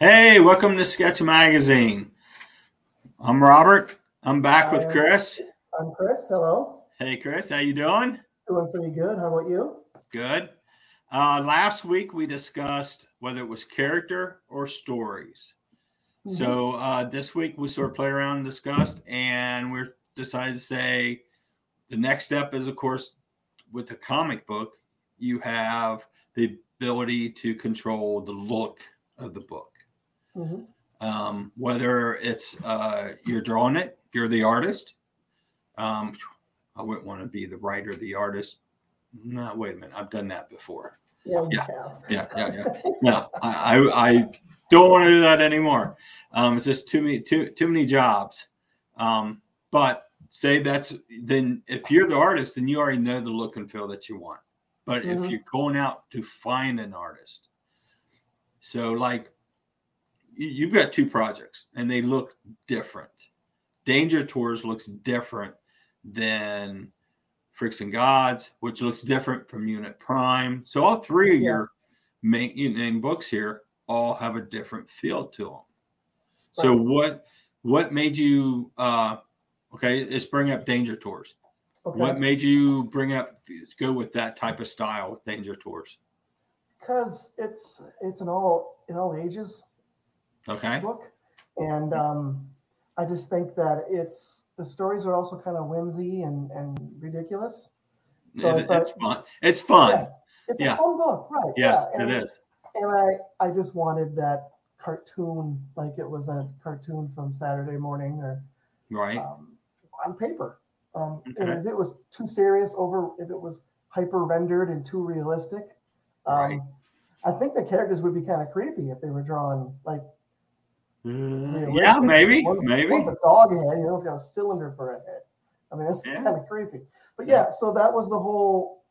Hey, welcome to Sketch Magazine. I'm Robert. I'm back with Chris. I'm Chris. Hello. Hey, Chris, how you doing? Doing pretty good. How about you? Good. Uh, last week we discussed whether it was character or stories. Mm-hmm. So uh, this week we sort of played around and discussed, and we decided to say the next step is, of course, with a comic book, you have the ability to control the look of the book. Mhm. um, whether it's uh, you're drawing it, you're the artist. Um, I wouldn't want to be the writer, the artist. No, wait a minute, I've done that before. Yeah, Yeah. Yeah, yeah, yeah. No, I, I, I don't want to do that anymore. Um, it's just too many, too, too many jobs. Um, but say that's then if you're the artist, then you already know the look and feel that you want. But if Mhm. you're going out to find an artist, so like you've got two projects and they look different. Danger Tours looks different than Freaks and Gods, which looks different from Unit Prime. So all three of Yeah. your main, main books here all have a different feel to them. So Right. what what made you uh okay, let's bring up Danger Tours. Okay. What made you bring up go with that type of style with Danger Tours? Because it's it's an all in all ages Okay. book, and um, I just think that it's the stories are also kind of whimsy and and ridiculous. So It- it's fun. It's fun. Yeah, it's Yeah. a fun book, right? Yes, yeah, and, it is. And I I just wanted that cartoon, like it was a cartoon from Saturday morning or Right. um, on paper. Um, And if it was too serious, over if it was hyper rendered and too realistic, um, Right. I think the characters would be kind of creepy if they were drawn like Uh, realistic. yeah, maybe, One's, maybe. One's a dog head, you know, it's got a cylinder for a head. I mean, that's Yeah. kind of creepy. But Yeah. yeah, so that was the whole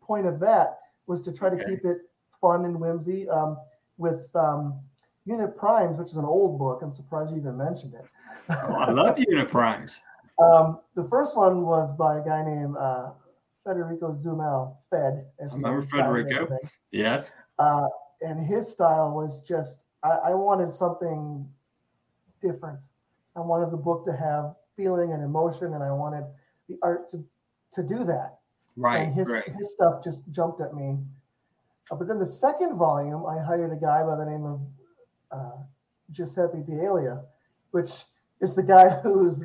point of that was to try to Okay. keep it fun and whimsy. Um, with um, Unit Primes, which is an old book, I'm surprised you even mentioned it. Oh, I love Unit Primes. Um, the first one was by a guy named uh, Federico Zumel, Fed. I remember Federico. Yes. Uh, and his style was just, I, I wanted something different. I wanted the book to have feeling and emotion, and I wanted the art to, to do that. Right. and his, right. his stuff just jumped at me. Uh, but then the second volume, I hired a guy by the name of uh, Giuseppe D'Elia, which is the guy who's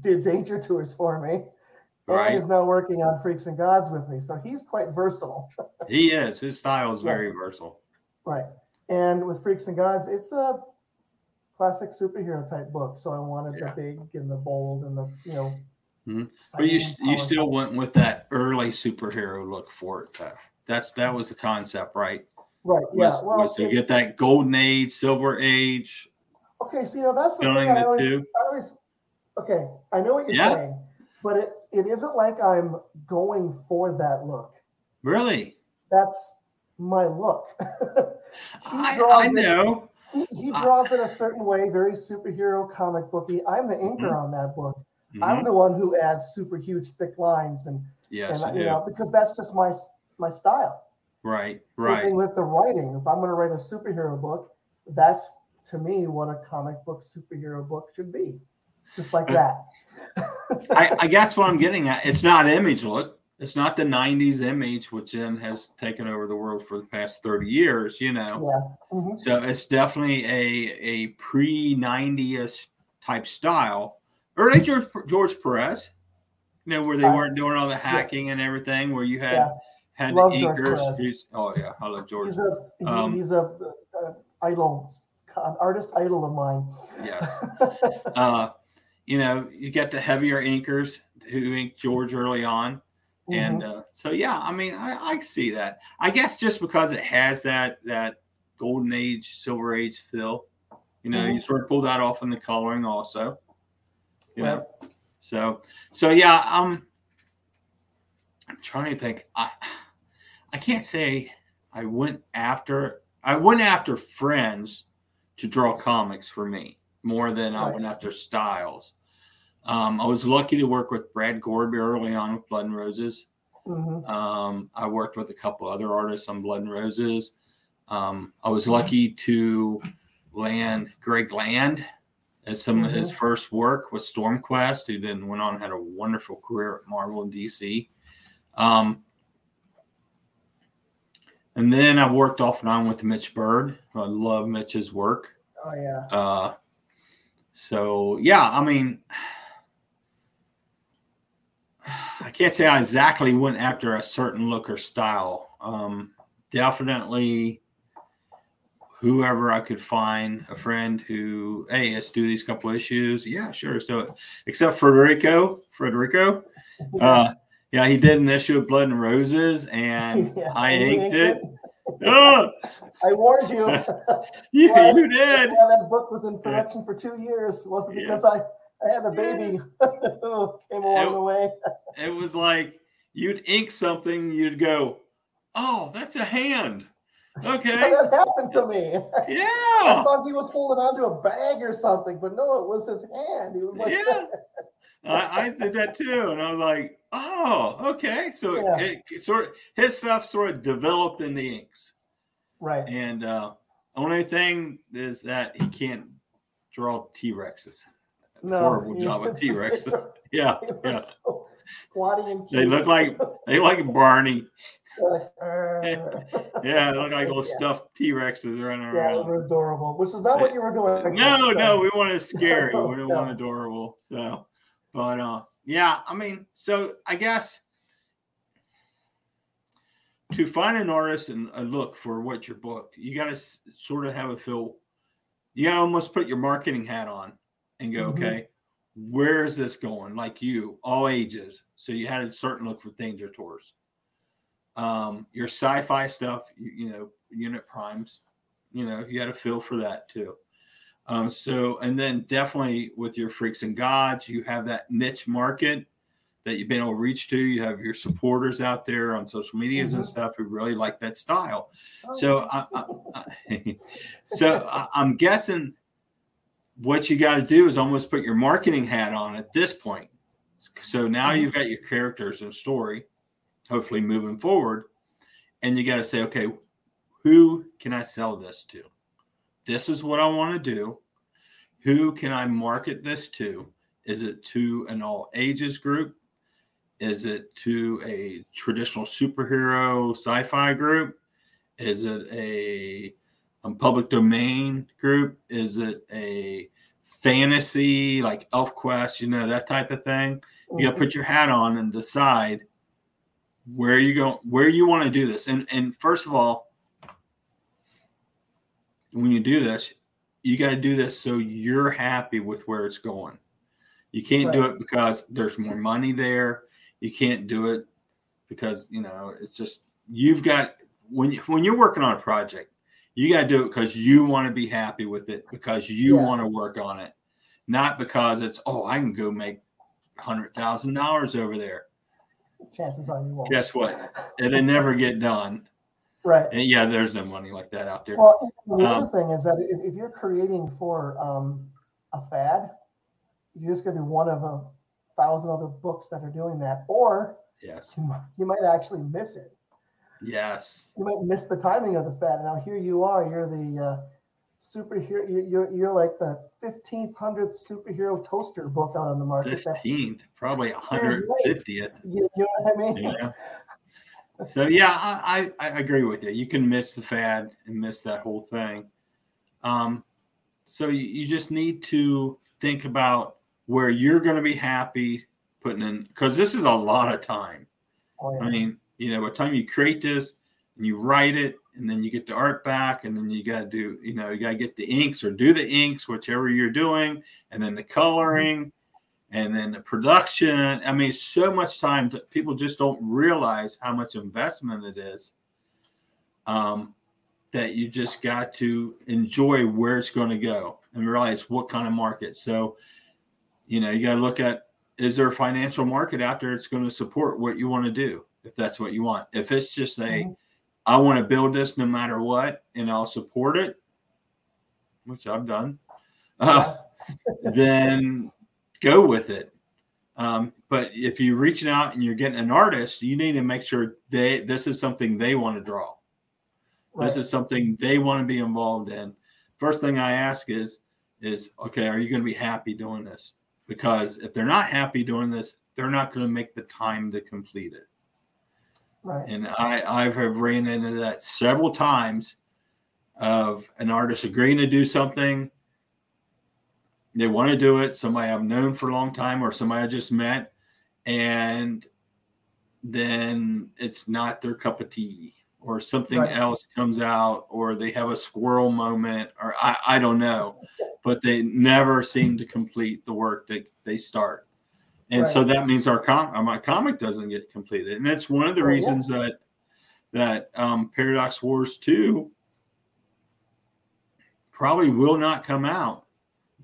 did Danger Tours for me Right. and is now working on Freaks and Gods with me. So he's quite versatile. He is. His style is Yeah. very versatile. right. And with Freaks and Gods, it's a classic superhero type book. So I wanted Yeah. the big and the bold and the, you know. Mhm. But you you still went with that early superhero look for it. Though. That's that was the concept, right? Right. Yeah. Was, well, was to get that golden age, silver age Okay, so you know that's the thing I always. I always. Okay, I know what you're Yeah. saying, but it, it isn't like I'm going for that look. Really? That's my look. I, I know. he, he draws it a certain way, very superhero comic booky. I'm the inker on that book. I'm Mhm. the one who adds super huge thick lines and Yes, and you know because that's just my my style. Right, right. thing with the writing. If I'm going to write a superhero book, that's to me what a comic book superhero book should be, just like that. I, I guess what I'm getting at, it's not image look. It's not the '90s image, which then has taken over the world for the past 30 years. You know, Yeah. hmm so it's definitely a a pre 90s type style. Early George, George Perez, you know, where they Uh, weren't doing all the hacking and everything, where you had Yeah. had Love George inkers. Oh yeah, I love George. He's a he- Um, he's a, a idol, an artist idol of mine. Yes. uh, you know, you get the heavier inkers who inked George early on. And Mhm. uh, so, yeah, I mean, I, I see that. I guess just because it has that that golden age, silver age feel, you know, you sort of pull that off in the coloring also. You know, so so yeah. Um, I'm trying to think. I I can't say I went after. I went after friends to draw comics for me more than I went after styles. Um, I was lucky to work with Brad Gorby early on with Blood and Roses. Mhm. Um, I worked with a couple other artists on Blood and Roses. Um, I was lucky to Land, Greg Land, as some of his first work with Stormquest, who then went on and had a wonderful career at Marvel and DC. Um, and then I worked off and on with Mitch Byrd. I love Mitch's work. Oh yeah. Uh, so yeah, I mean, I can't say I exactly went after a certain look or style. Um, definitely, whoever I could find, a friend who, hey, let's do these couple issues. Yeah, sure, let's do it. Except Federico, Federico. Uh, yeah, he did an issue of Blood and Roses, and yeah, I inked it. oh! I warned you. you, well, you did. Yeah, that book was in production for two years. It wasn't it? because yeah. I I had a baby came along it, the way. it was like you'd ink something, you'd go, "Oh, that's a hand." Okay, that happened to me. Yeah, I thought he was holding onto a bag or something, but no, it was his hand. He was like, "Yeah." I, I, did that too, and I was like, "Oh, okay." So yeah. it, it, sort of his stuff sort of developed in the inks, right? And uh, only thing is that he can't draw T Rexes no, horrible job of T Rexes. Yeah, yeah. So squatty and they look like they look like Barney. yeah, they look like little yeah. stuffed T Rexes running yeah, around. They're adorable, which is not what you were doing. No, no, we want it scary. we don't no. want adorable. So, but uh, yeah, I mean, so I guess to find an artist and a look for what your book, you got to s- sort of have a feel. You got to almost put your marketing hat on and go, mm-hmm. okay, where is this going? Like you, all ages. So you had a certain look for danger tours. Um, your sci-fi stuff, you, you know, unit primes, you know, you had a feel for that too. Um, so, and then definitely with your freaks and gods, you have that niche market that you've been able to reach to. You have your supporters out there on social medias mm-hmm. and stuff who really like that style. Oh, so, I, I, I, so I'm guessing what you got to do is almost put your marketing hat on at this point. So now you've got your characters and story, hopefully moving forward, and you got to say, okay, who can I sell this to? This is what I want to do. Who can I market this to? Is it to an all ages group? Is it to a traditional superhero sci fi group? Is it a um, public domain group? Is it a fantasy like ElfQuest, you know, that type of thing? You got to put your hat on and decide where you go, where you want to do this. And and first of all, when you do this, you got to do this so you're happy with where it's going. You can't right. do it because there's more money there. You can't do it because you know it's just you've got when you, when you're working on a project, you got to do it because you want to be happy with it, because you yeah. want to work on it, not because it's, oh, I can go make $100,000 over there. Chances are you won't. Guess what? It'll never get done. Right. And yeah, there's no money like that out there. Well, the um, other thing is that if, if you're creating for um, a fad, you're just going to be one of a thousand other books that are doing that. Or yes, you, you might actually miss it. Yes. You might miss the timing of the fad. Now here you are. You're the uh, superhero. You're you're like the fifteenth hundredth superhero toaster book out on the market. Fifteenth, probably hundred fiftieth. You, you know what I mean? Yeah. So yeah, I, I, I agree with you. You can miss the fad and miss that whole thing. Um, so you, you just need to think about where you're going to be happy putting in because this is a lot of time. Oh, yeah. I mean, you know, by the time you create this and you write it, and then you get the art back, and then you got to do, you know, you got to get the inks or do the inks, whichever you're doing, and then the coloring, and then the production. I mean, so much time. that people just don't realize how much investment it is. Um, that you just got to enjoy where it's going to go and realize what kind of market. So, you know, you got to look at is there a financial market out there that's going to support what you want to do? If that's what you want. If it's just a, mm-hmm. I want to build this no matter what, and I'll support it, which I've done, uh, then go with it. Um, but if you're reaching out and you're getting an artist, you need to make sure they this is something they want to draw. Right. This is something they want to be involved in. first thing I ask is, is okay, are you going to be happy doing this? Because if they're not happy doing this, they're not going to make the time to complete it. Right. And I I've ran into that several times of an artist agreeing to do something. They want to do it. Somebody I've known for a long time, or somebody I just met, and then it's not their cup of tea, or something Right. else comes out, or they have a squirrel moment, or I, I don't know, but they never seem to complete the work that they start. And so that means our com- uh, my comic doesn't get completed, and that's one of the yeah. reasons that that um, Paradox Wars two probably will not come out,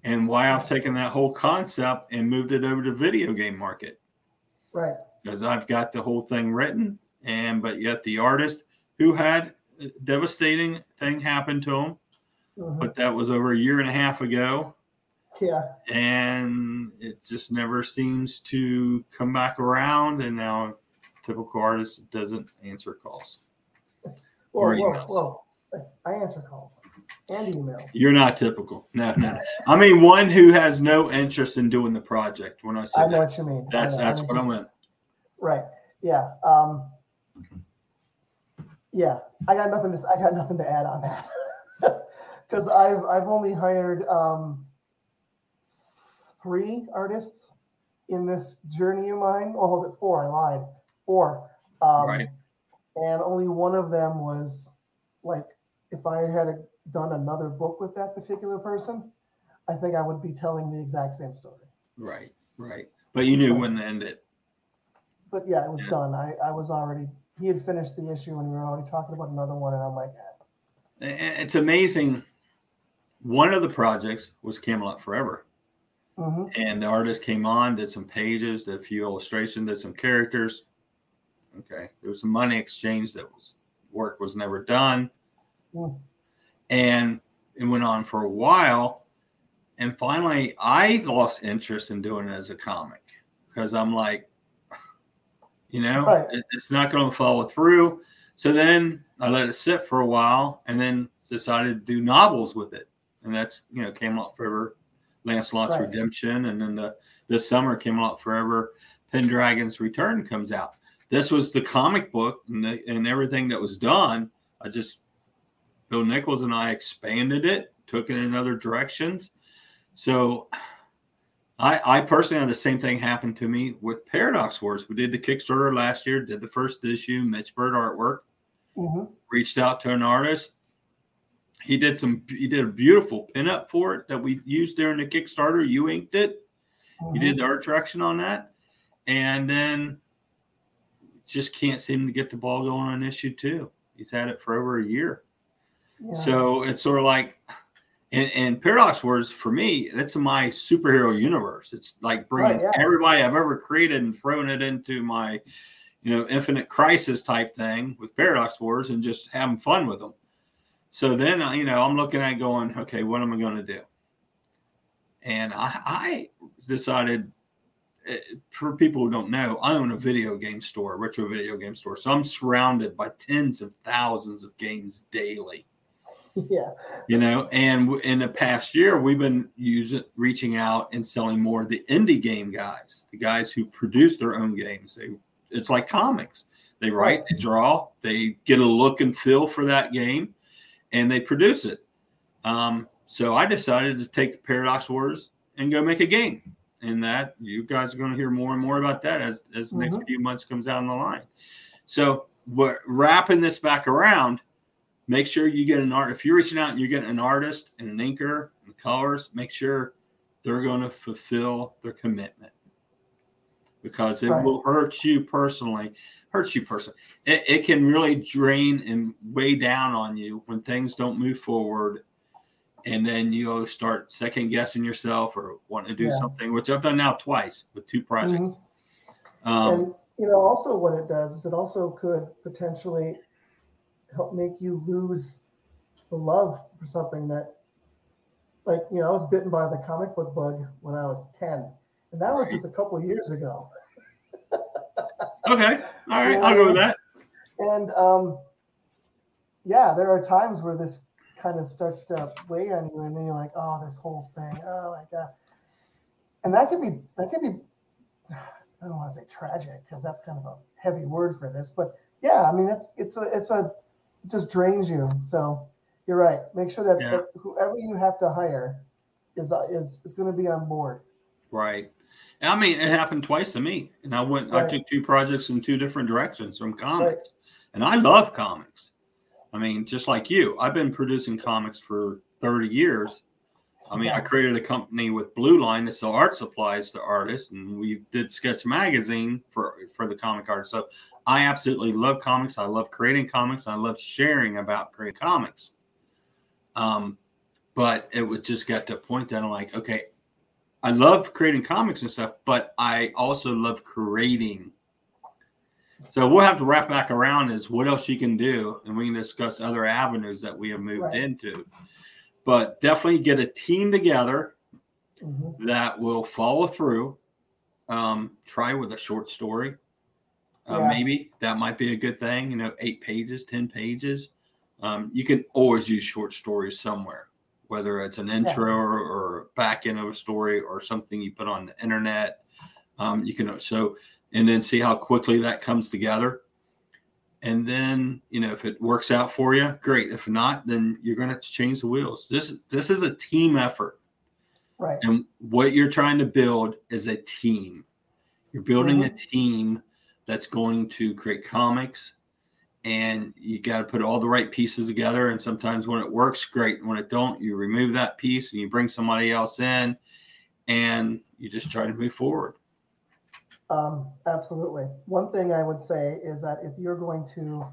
and why I've taken that whole concept and moved it over to video game market Right. because I've got the whole thing written, and but yet the artist who had a devastating thing happen to him, Mhm. but that was over a year and a half ago, Yeah. and it just never seems to come back around. And now, typical artist doesn't answer calls. Well, Or well, emails. well, I answer calls and emails. You're not typical. No, no. I mean one who has no interest in doing the project. When I say I know that, what you mean. I that's that's mean, what I'm just- in. Right. Yeah. Um, yeah. I got nothing to. I got nothing to add on that because I've I've only hired um, three artists in this journey of mine. Oh, hold it, four. I lied. Four. Um, Right. And only one of them was like, if I had done another book with that particular person, I think I would be telling the exact same story. Right, right. But you knew when to end it. But yeah, it was Yeah. done. I, I was already he had finished the issue and we were already talking about another one, and I'm like, eh. It's amazing. One of the projects was Camelot Forever, hmm and the artist came on, did some pages, did a few illustrations, did some characters. Okay, there was some money exchange that was work was never done, Mm. and it went on for a while. And finally, I lost interest in doing it as a comic because I'm like, you know, Right. it- it's not going to follow through. So then I let it sit for a while, and then decided to do novels with it, and that's you know Camelot Forever, Lancelot's Right. Redemption, and then the this summer Camelot Forever, Pendragon's Return comes out. This was the comic book and, the, and everything that was done. I just Bill Nichols and I expanded it, took it in other directions. So I, I personally had the same thing happen to me with Paradox Wars. We did the Kickstarter last year, did the first issue, Mitch Byrd artwork, hmm reached out to an artist. He did some he did a beautiful pinup for it that we used during the Kickstarter. You inked it. Mm-hmm. You did the art direction on that. And then just can't seem to get the ball going on issue two. He's had it for over a year. Yeah. So it's sort of like, and, and Paradox Wars for me, that's my superhero universe. It's like bringing Right, yeah. everybody I've ever created and thrown it into my, you know, Infinite Crisis type thing with Paradox Wars and just having fun with them. So then, uh, you know, I'm looking at going, okay, what am I going to do? And I, I decided, eh, for people who don't know, I own a video game store, retro video game store. So I'm surrounded by tens of thousands of games daily yeah. you know and in the past year we've been using reaching out and selling more of the indie game guys the guys who produce their own games they it's like comics they write they draw they get a look and feel for that game and they produce it. Um, so i decided to take the paradox wars and go make a game. And that you guys are going to hear more and more about that as as the next Mhm. few months comes down the line. So we're wrapping this back around make sure you get an art if you're reaching out and you get an artist and an inker and colors make sure they're going to fulfill their commitment. Because it Right. will hurt you personally hurt you personally it, it can really drain and weigh down on you when things don't move forward and then you start second guessing yourself or wanting to do Yeah. something which i've done now twice with two projects Mhm. um, and you know, also what it does is it also could potentially help make you lose the love for something that, like you know, I was bitten by the comic book bug when I was ten, and that was just a couple of years ago. okay all right i'll go with that And um, yeah, there are times where this kind of starts to weigh on you, and then you're like, oh, this whole thing, oh my god, and that could be that could be I don't want to say tragic because that's kind of a heavy word for this, but yeah, I mean it's it's a it's a it just drains you. So you're right. Make sure that, Yeah. that whoever you have to hire is is is going to be on board. Right. And I mean, it happened twice to me, and I went. I took two projects in two different directions from comics, and I love comics. I mean, just like you, I've been producing comics for thirty years. I mean, I created a company with Blue Line that sell art supplies to artists, and we did Sketch Magazine for for the comic artists. So I absolutely love comics. I love creating comics. I love sharing about creating comics. Um, but it was just got to a point that I'm like, okay, I love creating comics and stuff, but I also love creating. So we'll have to wrap back around is what else you can do, and we can discuss other avenues that we have moved Right. into. But definitely get a team together Mhm. that will follow through. Um, try with a short story. Uh, Yeah. Maybe that might be a good thing. You know, eight pages, ten pages. Um, you can always use short stories somewhere, whether it's an intro or, or back end of a story or something you put on the internet. Um, you can so and then see how quickly that comes together. And then you know if it works out for you, great. If not, then you're going to change the wheels. This this is a team effort. Right. And what you're trying to build is a team. You're building a team that's going to create comics, and you got to put all the right pieces together. And sometimes when it works, great. When it don't, you remove that piece and you bring somebody else in, and you just try to move forward. Um, absolutely. One thing I would say is that if you're going to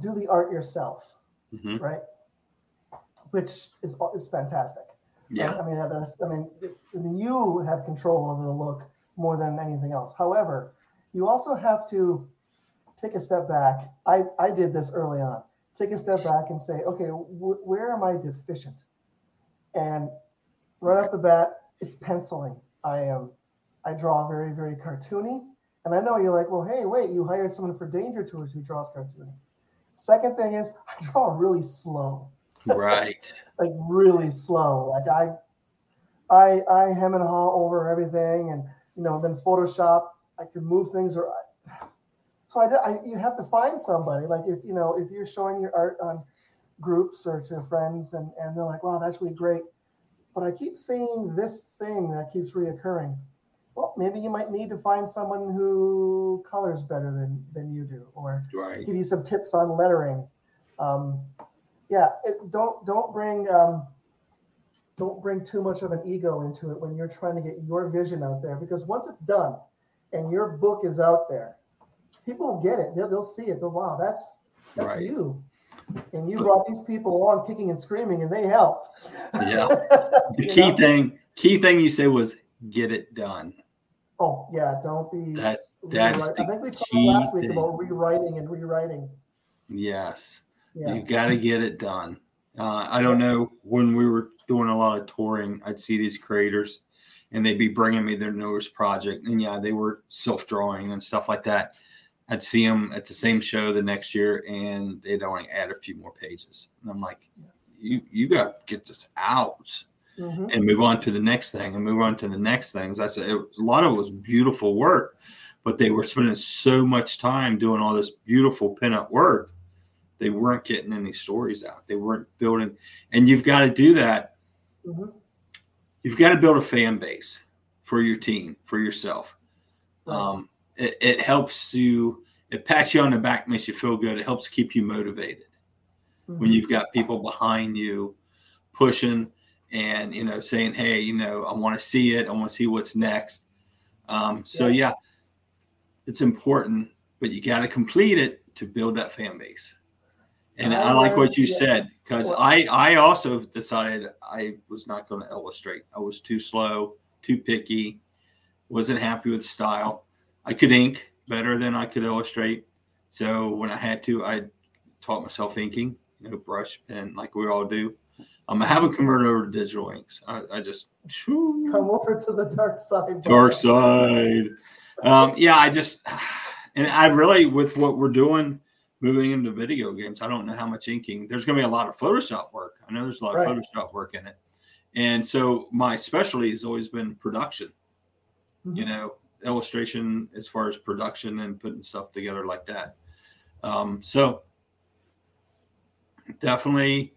do the art yourself, Mhm. right, which is is fantastic. Yeah, I mean, that's, I mean, it- I mean, you have control over the look more than anything else. However, you also have to take a step back. I, I did this early on. Take a step back and say, okay, wh- where am I deficient? And right off the bat, it's penciling. I am, I draw very, very cartoony. And I know you're like, well, hey, wait, you hired someone for Danger Tours who draws cartoony. Second thing is, I draw really slow right. like really slow. Like I, I, I hem and haw over everything, and you know, then Photoshop, I can move things. Or so I, I, you have to find somebody. Like if you know, if you're showing your art on groups or to friends, and and they're like, wow, that's really great, but I keep seeing this thing that keeps reoccurring. Well, maybe you might need to find someone who colors better than than you do, or Right. give you some tips on lettering. Um, yeah, it, don't don't bring um, don't bring too much of an ego into it when you're trying to get your vision out there because once it's done and your book is out there, people will get it. They'll, they'll see it. They'll wow, that's that's Right. you. And you brought these people along kicking and screaming, and they helped. Yeah. The key know? thing, key thing you said was get it done. Oh yeah, don't be. That's that's rewrite- I think we the talked last week thing. about rewriting and rewriting. Yes. Yeah. You got to get it done. Uh, I don't know when we were doing a lot of touring, I'd see these creators and they'd be bringing me their newest project. And yeah, they were self drawing and stuff like that. I'd see them at the same show the next year and they'd only add a few more pages. And I'm like, you, you got to get this out Mhm. and move on to the next thing and move on to the next things. I said, it, a lot of it was beautiful work, but they were spending so much time doing all this beautiful pinup work they weren't getting any stories out. They weren't building, and you've got to do that. Mhm. You've got to build a fan base for your team, for yourself. Right. Um, it, it helps you. It pats you on the back, makes you feel good. It helps keep you motivated when Mhm. you've got people behind you pushing and you know saying, "Hey, you know, I want to see it. I want to see what's next." Um, so Yeah. yeah, it's important, but you got to complete it to build that fan base. And I, I like what you yeah. said because Well- I I also decided I was not going to illustrate. I was too slow, too picky, wasn't happy with the style. I could ink better than I could illustrate. So when I had to, I taught myself inking, you know, brush pen like we all do. Um, I haven't converted over to digital inks. I, I just Come over to the dark side. dark side. Um, yeah, I just and I really with what we're doing, moving into video games, I don't know how much inking. There's going to be a lot of Photoshop work. I know there's a lot Right. of Photoshop work in it, and so my specialty has always been production. You Mhm. know, illustration as far as production and putting stuff together like that. Um, so definitely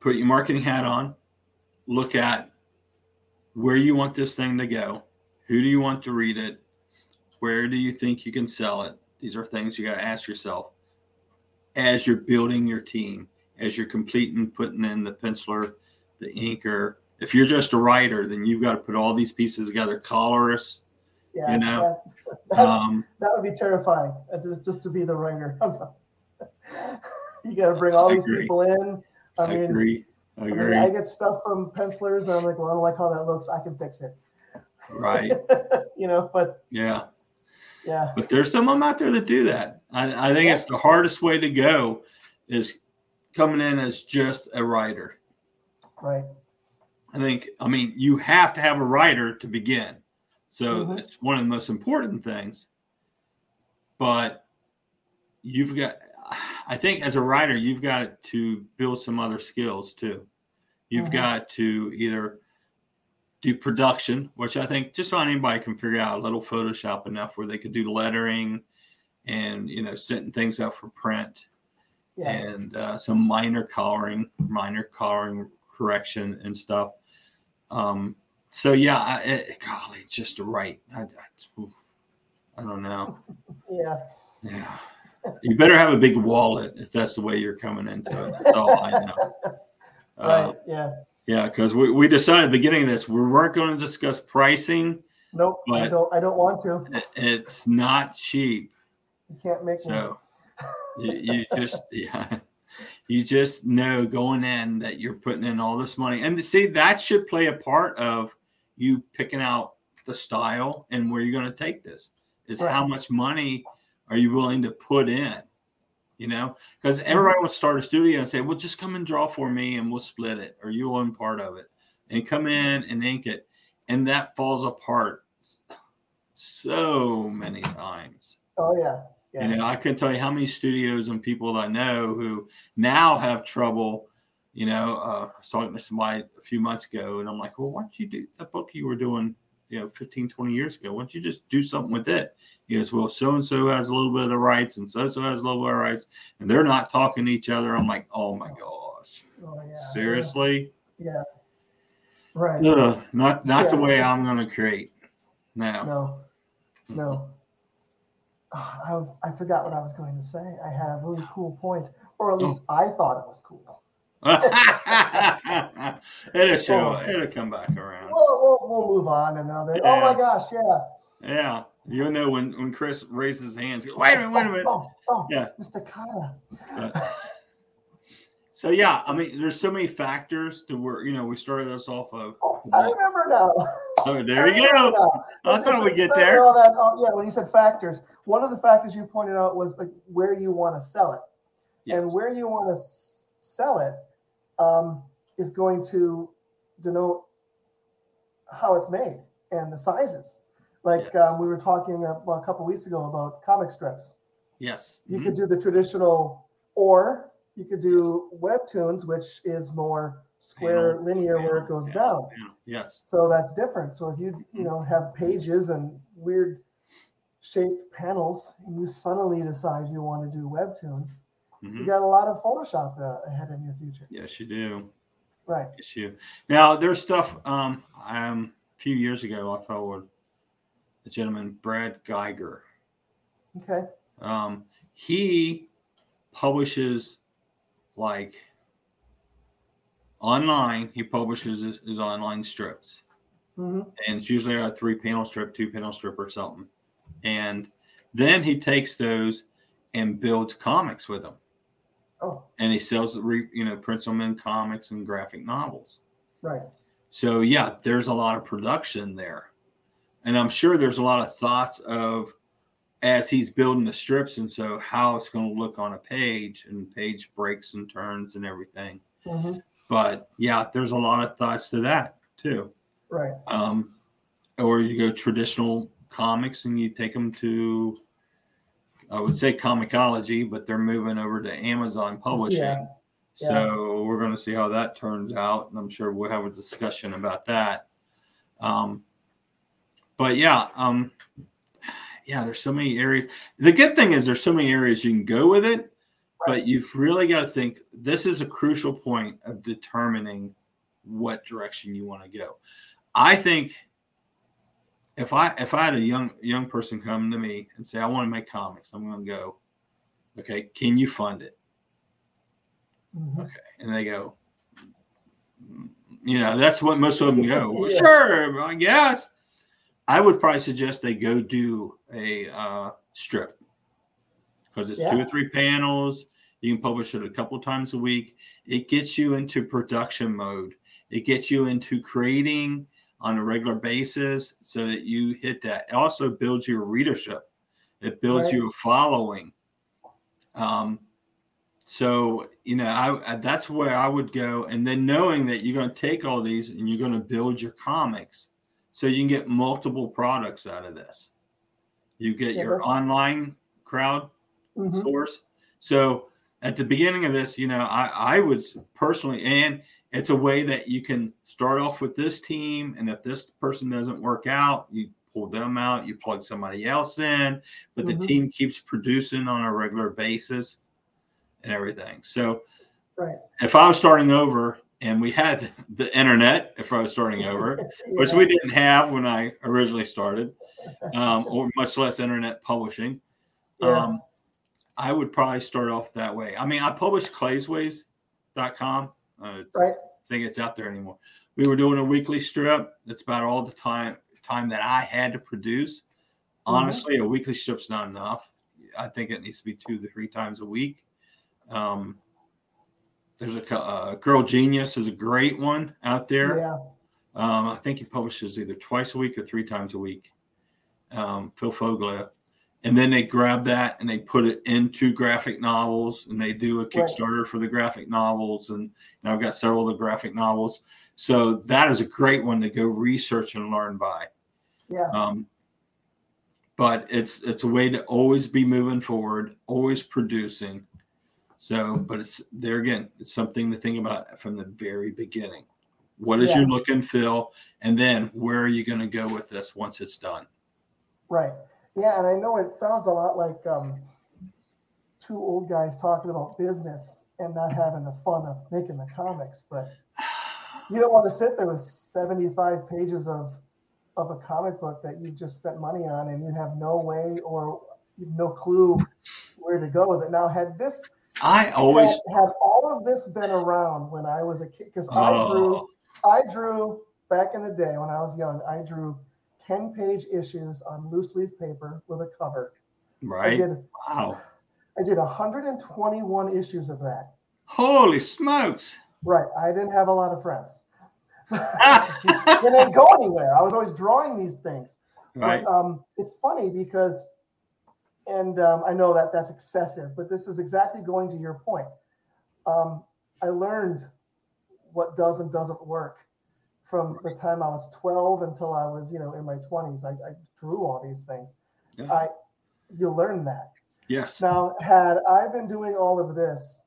put your marketing hat on. Look at where you want this thing to go. Who do you want to read it? Where do you think you can sell it? These are things you got to ask yourself as you're building your team, as you're completing, putting in the penciler, the inker. If you're just a writer, then you've got to put all these pieces together. Colorist, Yeah, you know, that, um, that would be terrifying. uh, Just, just to be the writer. you got to bring all I these agree. people in. I, I, mean, agree. I I mean. I get stuff from pencilers, and I'm like, well, I don't like how that looks. I can fix it. right. you know, but Yeah. yeah, But there's some of them out there that do that. I, I think it's the hardest way to go is coming in as just a writer. right. I think, I mean, you have to have a writer to begin. So Mhm. it's one of the most important things. But you've got, I think as a writer, you've got to build some other skills too. You've Mhm. got to either do production, which I think just about anybody can figure out a little Photoshop enough where they could do lettering and, you know, setting things up for print Yeah, and uh, some minor coloring, minor coloring correction and stuff. Um, so yeah, I, it, golly, just right. I, I, I don't know. yeah, Yeah, you better have a big wallet if that's the way you're coming into it. That's all I know. Uh, right. Yeah. yeah, because we, we decided at the beginning of this we weren't going to discuss pricing. Nope. I don't. I don't want to. It's not cheap. You can't make So you, you just yeah, you just know going in that you're putting in all this money, and see that should play a part of you picking out the style and where you're going to take this. Is Right. how much money are you willing to put in? You know, because mm-hmm. everybody would start a studio and say, "Well, just come and draw for me, and we'll split it, or you own part of it, and come in and ink it," and that falls apart so many times. Oh yeah. Yeah. You know, I couldn't tell you how many studios and people I know who now have trouble. You know, uh, I was talking to somebody a few months ago, and I'm like, well, why don't you do the book you were doing, you know, 15, 20 years ago? Why don't you just do something with it? He goes, well, so and so has a little bit of the rights, and so and so has a little bit of rights, and they're not talking to each other. I'm like, oh my gosh, Oh yeah. seriously? Yeah. Right. Ugh, not not the way I'm going to create. No. No. No. I, I forgot what I was going to say. I had a really cool point, or at least Oh. I thought it was cool. it'll show. It'll come back around. We'll, we'll, we'll move on and now they, oh my gosh, yeah. Yeah, you'll know when when Chris raises his hands. go, Wait a minute, wait a minute. Oh, oh, oh, oh. Yeah. Mr. Kata. So yeah, I mean, there's so many factors to where you know we started this off of. Oh, I remember now. Oh, there you go. now. I thought we'd get there. All that, oh, yeah, when you said factors, one of the factors you pointed out was like where you want to sell it. and where you want to sell it um, is going to denote how it's made and the sizes. Like Yes. um, we were talking a, well, a couple weeks ago about comic strips. Yes. You Mhm. could do the traditional, or you could do webtoons, which is more square, Panel, linear, where it goes down. Yes. So that's different. So if you you know have pages and weird shaped panels, and you suddenly decide you want to do webtoons, you Mhm. got a lot of Photoshop uh, ahead in your future. Yes, you do. Right. Yes, you. Now there's stuff. Um, um, a few years ago, I followed a gentleman, Brad Guigar. Okay. Um, he publishes like online. He publishes his, his online strips, hmm and it's usually a three panel strip, two panel strip, or something. And then he takes those and builds comics with them, Oh, and he sells, you know, prints them in comics and graphic novels. right. So yeah, there's a lot of production there, and I'm sure there's a lot of thoughts of as he's building the strips, and so how it's going to look on a page and page breaks and turns and everything. hmm But yeah, there's a lot of thoughts to that too. Right. Um, or you go traditional comics and you take them to I would say comiXology but they're moving over to Amazon Publishing. Yeah. Yeah. So we're going to see how that turns out, and I'm sure we'll have a discussion about that. Um, but yeah, um, yeah, there's so many areas. The good thing is there's so many areas you can go with it, but you've really got to think this is a crucial point of determining what direction you want to go. I think if I if I had a young young person come to me and say I want to make comics, I'm going to go, okay, can you fund it? Mhm. Okay, and they go, "Mm, you know, that's what most of them go. Well, Yeah. Sure, I guess. I would probably suggest they go do a uh, strip because it's two or three panels. You can publish it a couple times a week. It gets you into production mode. It gets you into creating on a regular basis so that you hit that. It also builds your readership. It builds Right. you a following. Um, so you know, I, I that's where I would go, and then knowing that you're going to take all these and you're going to build your comics, so you can get multiple products out of this. You get Yeah, your online crowd Mhm. source. So at the beginning of this, you know, I, I would personally, and it's a way that you can start off with this team, and if this person doesn't work out, you pull them out, you plug somebody else in, but the Mhm. team keeps producing on a regular basis and everything. So Right. if I was starting over and we had the internet, if I was starting over, which we didn't have when I originally started, um, or much less internet publishing. Yeah. Um, I would probably start off that way. I mean, I published claysways.com. Uh, it's- Right. I think it's out there anymore. We were doing a weekly strip. That's about all the time time that I had to produce. Mm-hmm. Honestly, a weekly strip's not enough. I think it needs to be two to three times a week. Um, there's a uh, Girl Genius is a great one out there. Yeah. Um, I think he publishes either twice a week or three times a week. Um, Phil Foglio, And then they grab that and they put it into graphic novels and they do a Kickstarter for the graphic novels. And know, I've got several of the graphic novels. So that is a great one to go research and learn by. Yeah. Um, but it's it's a way to always be moving forward, always producing. So, but it's there again, it's something to think about from the very beginning. What is Yeah. your look and feel? And then where are you going to go with this once it's done? Right. Yeah, and I know it sounds a lot like um, two old guys talking about business and not having the fun of making the comics, but you don't want to sit there with 75 pages of of a comic book that you've just spent money on and you have no way or no clue where to go with it. Now, had this I always had, had all of this been around when I was a kid, because I drew oh, I drew back in the day when I was young. I drew ten page issues on loose leaf paper with a cover. Right. I did Wow. I did 121 issues of that. Holy smokes. Right. I didn't have a lot of friends. it didn't go anywhere. I was always drawing these things. right. But um, it's funny because, and um, I know that that's excessive, but this is exactly going to your point. Um, I learned what does and doesn't work from the time I was 12 until I was, you know, in my 20s. I, I drew all these things. Yeah. I, you learn that. Yes. Now, had I been doing all of this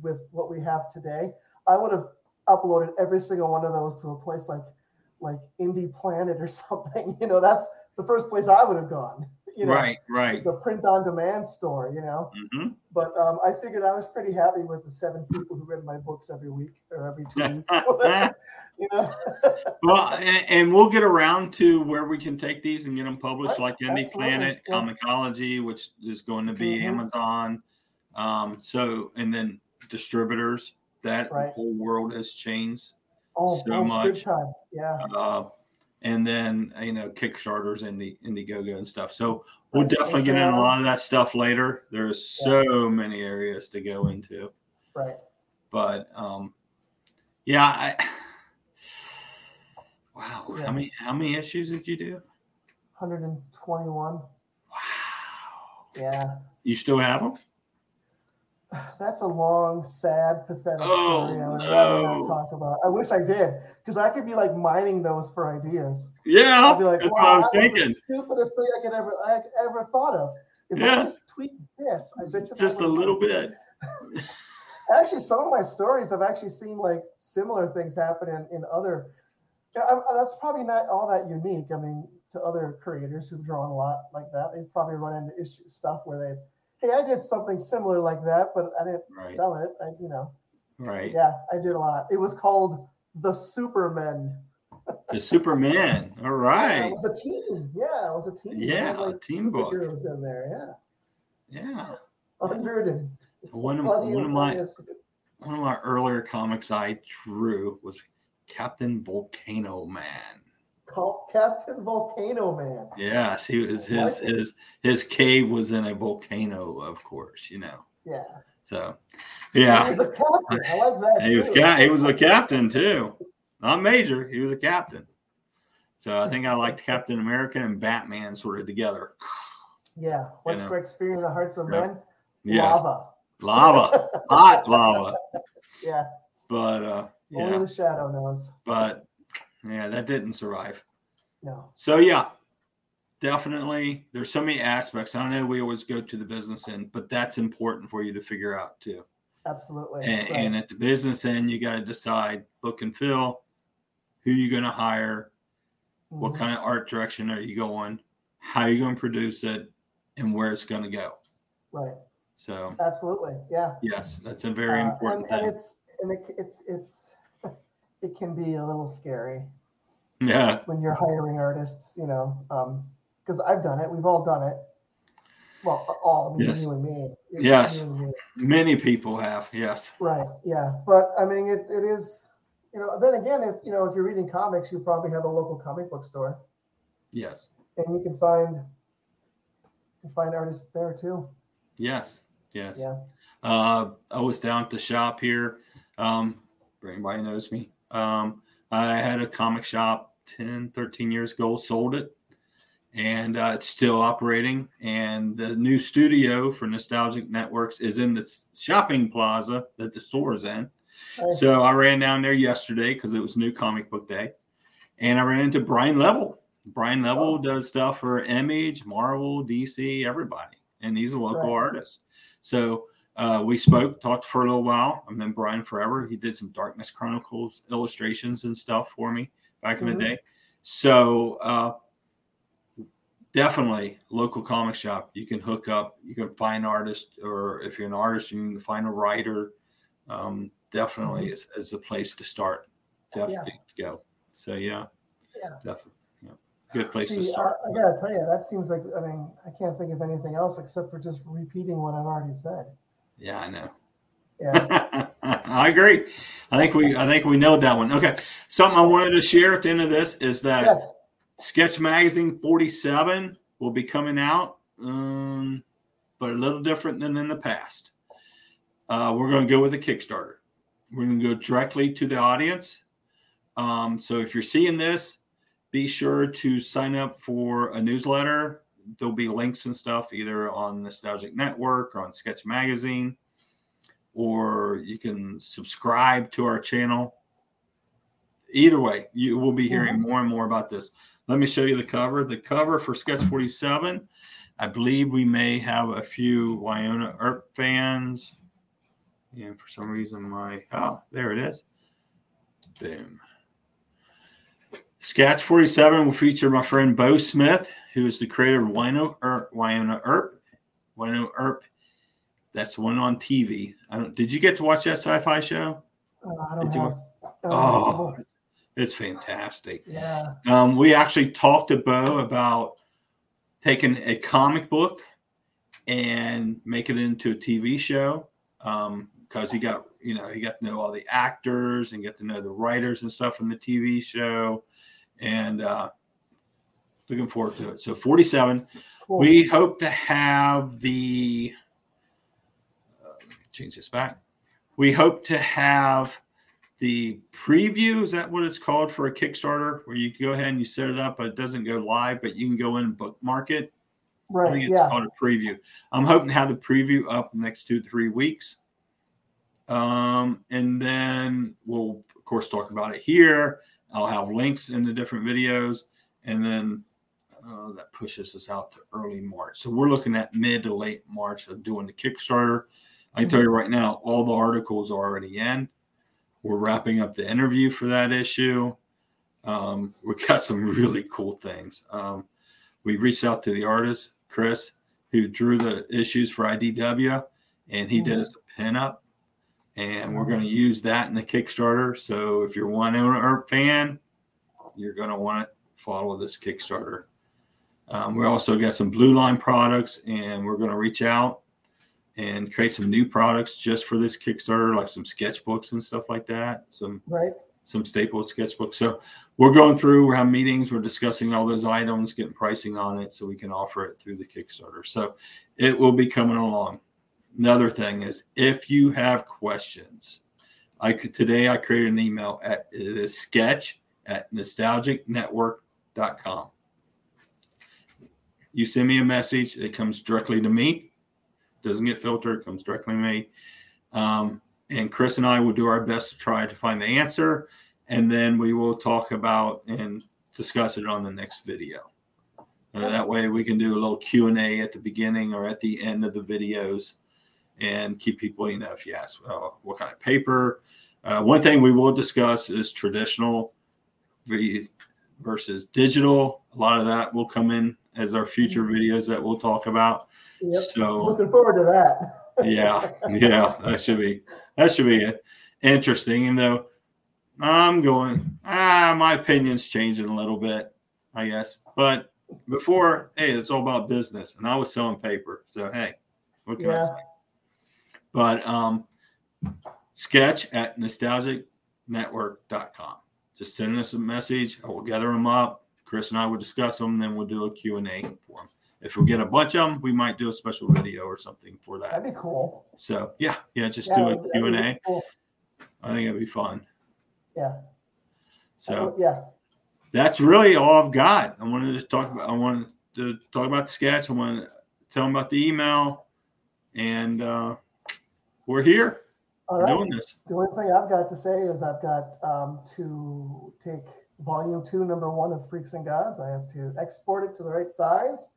with what we have today, I would have uploaded every single one of those to a place like like IndyPlanet or something. You know, that's the first place I would have gone. You know, right. Right. the print on demand store. You know, Mm-hmm. but um, I figured I was pretty happy with the seven people who read my books every week or every two weeks. you know, Well, and, and we'll get around to where we can take these and get them published, like IndyPlanet, yeah. comiXology, which is going to be Mhm. Amazon. Um, so, and then distributors. That Right. whole world has changed. oh, So oh, much. Yeah, Uh, and then you know Kickstarters, and the Indiegogo, and stuff. So we'll definitely get into a lot of that stuff later. There's so many areas to go into, right. but um, yeah, I. Wow, Yeah. how many how many issues did you do? 121. Wow. Yeah. You still have them? That's a long, sad, pathetic Oh, story. I would rather not talk about. I wish I did, because I could be like mining those for ideas. Yeah, I'd be like, that's wow, what I was that thinking. the stupidest thing I could ever, I ever thought of. If Yeah. I just tweak this, I bet you Just a little bit. Actually, some of my stories, I've actually seen like similar things happen in, in other. Yeah, that's probably not all that unique. I mean, to other creators who've drawn a lot like that, they've probably run into issue stuff where they, hey, I did something similar like that, but I didn't Right. sell it. I, you know, Right. yeah, I did a lot. It was called the Supermen. The Superman. All right. Yeah, it was a team. Yeah, it was a team. Yeah, had, a team book. superheroes in there. Yeah. Yeah, hundred and One of, one of my one of my earlier comics I drew was Captain Volcano Man. Called Captain Volcano Man. Yes, he was his like his his cave was in a volcano, of course, you know. Yeah. So yeah. He was a captain. I like that. he was too. ca- he was a captain too, not major. He was a captain. So I think I liked Captain America and Batman sort of together. Yeah. What know. strikes fear in the hearts of Yeah. men? Yes, Lava. lava, hot lava. Yeah. But uh, Only yeah, the shadow knows. but yeah, that didn't survive. No. So yeah, definitely. There's so many aspects. I know we always go to the business end, but that's important for you to figure out too. Absolutely. And, Right. and at the business end, you got to decide book and fill, who you're going to hire, what Mhm. kind of art direction are you going, how you going to produce it, and where it's going to go. Right. So Absolutely. Yeah. yes, that's a very Uh, important and, thing. and it's and it, it's it's it can be a little scary yeah, when you're hiring artists, you know, because I've done it. We've all done it. Well, all I mean, Yes. you and me. Yes. and me. many people have. Yes, Right. Yeah. But I mean, it, it is. You know. Then again, if you know, if you're reading comics, you probably have a local comic book store, yes, and you can find you can find artists there too. yes, yes. Yeah. Uh, I was down at the shop here. Um, anybody knows me, um, I had a comic shop 10, 13 years ago, sold it, and uh, it's still operating. And the new studio for Nostalgic Networks is in the shopping plaza that the store is in. So I ran down there yesterday because it was new comic book day, and I ran into Brian Level. Brian Level Oh. does stuff for Image, Marvel, DC, everybody, and he's a local Right. artist. So uh, we spoke, talked for a little while. I've known Brian forever. He did some Darkness Chronicles illustrations and stuff for me back in Mhm. the day. So uh, definitely local comic shop. You can hook up. You can find artists, or if you're an artist, you can find a writer. Um, definitely is, is a place to start. Definitely to go. So yeah, Yeah. definitely, yeah, good place to See, I. I gotta tell you, that seems like I mean, I can't think of anything else except for just repeating what I've already said. Yeah, I know. Yeah. I agree. I think we I think we nailed that one. Okay. Something I wanted to share at the end of this is that yes. Sketch Magazine 47 will be coming out, um, but a little different than in the past. Uh, we're going to go with a Kickstarter. We're going to go directly to the audience. Um, so if you're seeing this, be sure to sign up for a newsletter. There'll be links and stuff either on Nostalgic Network or on Sketch Magazine, or you can subscribe to our channel. Either way, you will be hearing more and more about this. Let me show you the cover. The cover for Sketch 47. I believe we may have a few Wynonna Earp fans. And for some reason, my oh, there it is. Boom. Sketch 47 will feature my friend Beau Smith, who is the creator of Wynonna Earp. Wynonna Earp. Wynonna Earp. That's the one on TV. I don't. Did you get to watch that sci-fi show? Uh, I don't Did have. I Oh, it's fantastic. yeah. Um, we actually talked to Beau about taking a comic book and make it into a TV show because he got you know he got to know all the actors and get to know the writers and stuff from the TV show, and uh, looking forward to it. So forty seven. Cool. We hope to have the uh, change this back. We hope to have the preview. Is that what it's called for a Kickstarter, where you go ahead and you set it up, but it doesn't go live, but you can go in and bookmark it. I right. think it's Yeah. called a preview. I'm hoping to have the preview up the next two three weeks, um, and then we'll of course talk about it here. I'll have links in the different videos, and then uh, that pushes us out to early March. So we're looking at mid to late March of doing the Kickstarter. I can tell you right now, all the articles are already in. We're wrapping up the interview for that issue. Um, we got some really cool things. Um, we reached out to the artist, Chris, who drew the issues for IDW, and he did Mhm. us a pinup. And we're going to use that in the Kickstarter. So if you're Wynonna fan, you're going to want to follow this Kickstarter. Um, we also got some Blue Line products, and we're going to reach out and create some new products just for this Kickstarter, like some sketchbooks and stuff like that. Some Right. some staple sketchbooks. So we're going through, we're having meetings, we're discussing all those items, getting pricing on it so we can offer it through the Kickstarter. So it will be coming along. Another thing is if you have questions, I could today I created an email at it is sketch at nostalgicnetwork.com. You send me a message, it comes directly to me, doesn't get filtered, comes directly to me. Um, and Chris and I will do our best to try to find the answer, and then we will talk about and discuss it on the next video. Uh, that way, we can do a little Q and A at the beginning or at the end of the videos, and keep people, you know, if you ask, well, what kind of paper. Uh, one thing we will discuss is traditional versus digital. A lot of that will come in as our future videos that we'll talk about. Yep. So Looking forward to that. yeah, yeah, that should be that should be interesting. Even though I'm going, ah, my opinion's changing a little bit, I guess. But before, hey, it's all about business, and I was selling paper, so hey, what can I say? But um, sketch at nostalgicnetwork.com. Just send us a message. I will gather them up. Chris and I will discuss them, then we'll do a Q&A for them. If we get a bunch of them, we might do a special video or something for that. That'd be cool. So yeah, yeah, just Yeah, do a Q and A. cool. I think it'd be fun. Yeah. So yeah. that's really all I've got. I wanted to talk about. I wanted to talk about the sketch. I want to tell them about the email, and uh, we're here All right. doing this. The only thing I've got to say is I've got um, to take volume two, number one of Freaks and Gods. I have to export it to the right size.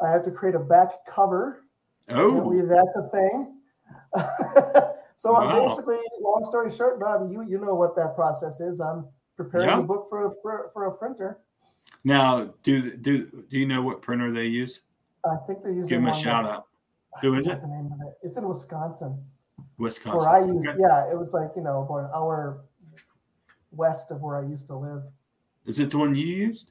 I have to create a back cover. Oh, Apparently that's a thing. so I'm Wow. basically, long story short, Bob, you you know what that process is. I'm preparing Yeah. the book for, a- for for a printer. now do do do you know what printer they use? I think they're using. Give them a shout out. Who is it? The name of it. It's in Wisconsin. Wisconsin. Where I used, Okay. yeah, it was like you know about an hour west of where I used to live. Is it the one you used?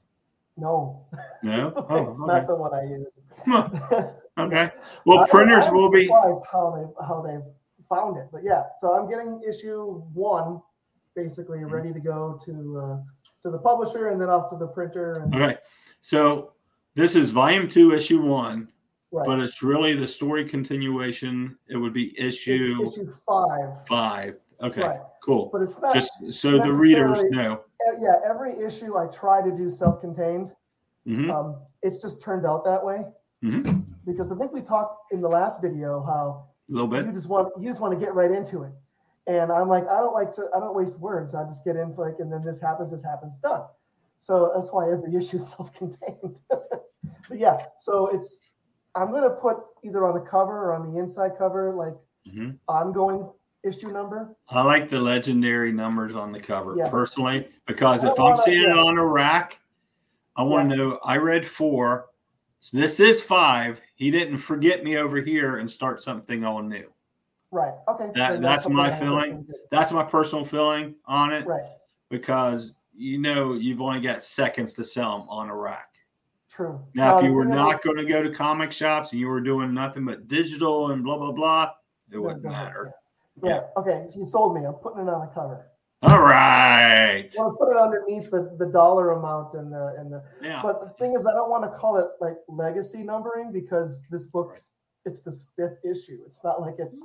No, No. it's Oh, okay. not the one I used. Huh, Okay. Well, printers I'm will be. surprised how they how they found it, but yeah. So I'm getting issue one, basically Mm-hmm. ready to go to uh, to the publisher and then off to the printer. And, Okay. So this is volume two, issue one. right. but it's really the story continuation. It would be It's issue issue five. five. Okay, Right. cool. But it's not. Just so the readers know. yeah, every issue I try to do self-contained. hmm Um, it's just turned out that way mm-hmm. because I think we talked in the last video how A little bit you just want you just want to get right into it. And I'm like, I don't like to, I don't waste words. I just get into like, and then this happens, this happens, done. So that's why every issue is self-contained. but yeah, so it's, I'm gonna put either on the cover or on the inside cover, like hmm ongoing issue number. I like the legendary numbers on the cover Yeah. personally because if I'm wanna- seeing it on a rack, I want to know I read four. So this is five. He didn't forget me over here and start something all new. Right. Okay. That- then that's something my I have to feeling. That's my personal feeling on it Right. because you know you've only got seconds to sell them on a rack. True. Now, if Um, you were know, not going to go to comic shops and you were doing nothing but digital and blah blah blah, it wouldn't matter. Yeah. Okay. You sold me. I'm putting it on the cover. All right. To put it underneath the, the dollar amount and the and the Yeah. But the thing is, I don't want to call it like legacy numbering because this book's it's this fifth issue. It's not like it's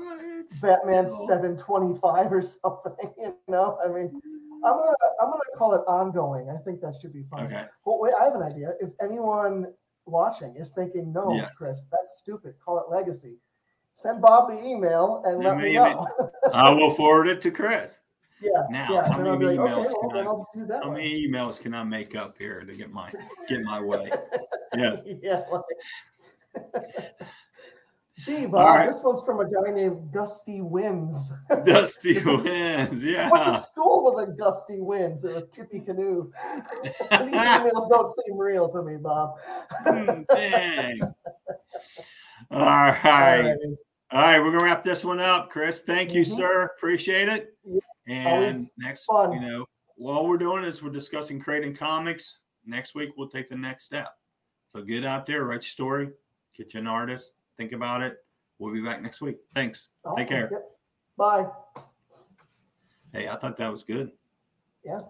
it's Batman still- seven twenty five or something. You know, I mean, I'm gonna I'm gonna call it ongoing. I think that should be fine. Okay. But wait, I have an idea. If anyone watching is thinking, no, Yes. Chris, that's stupid. Call it legacy. Send Bob the email and let me know. I will forward it to Chris. Yeah. Now, yeah. how many like, emails okay, can then I- I'll do that How way. many emails can I make up here to get my get my way? Yeah. yeah. Like, Gee, Bob, right. this one's from a guy named Gusty Winds. Dusty. Went Yeah. to school with a gusty winds and a tippy canoe. These emails don't seem real to me, Bob. Hmm, Dang. All right. Alrighty. All right, we're gonna wrap this one up, Chris. Thank you, Mhm. sir. Appreciate it. And always next, fun. you know, what we're doing is we're discussing creating comics. Next week, we'll take the next step. So get out there, write your story, get you an artist, think about it. We'll be back next week. Thanks. Awesome. Take care. Yep. Bye. Hey, I thought that was good. Yeah.